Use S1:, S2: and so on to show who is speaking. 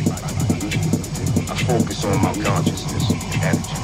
S1: body. I focus on my consciousness and attitude.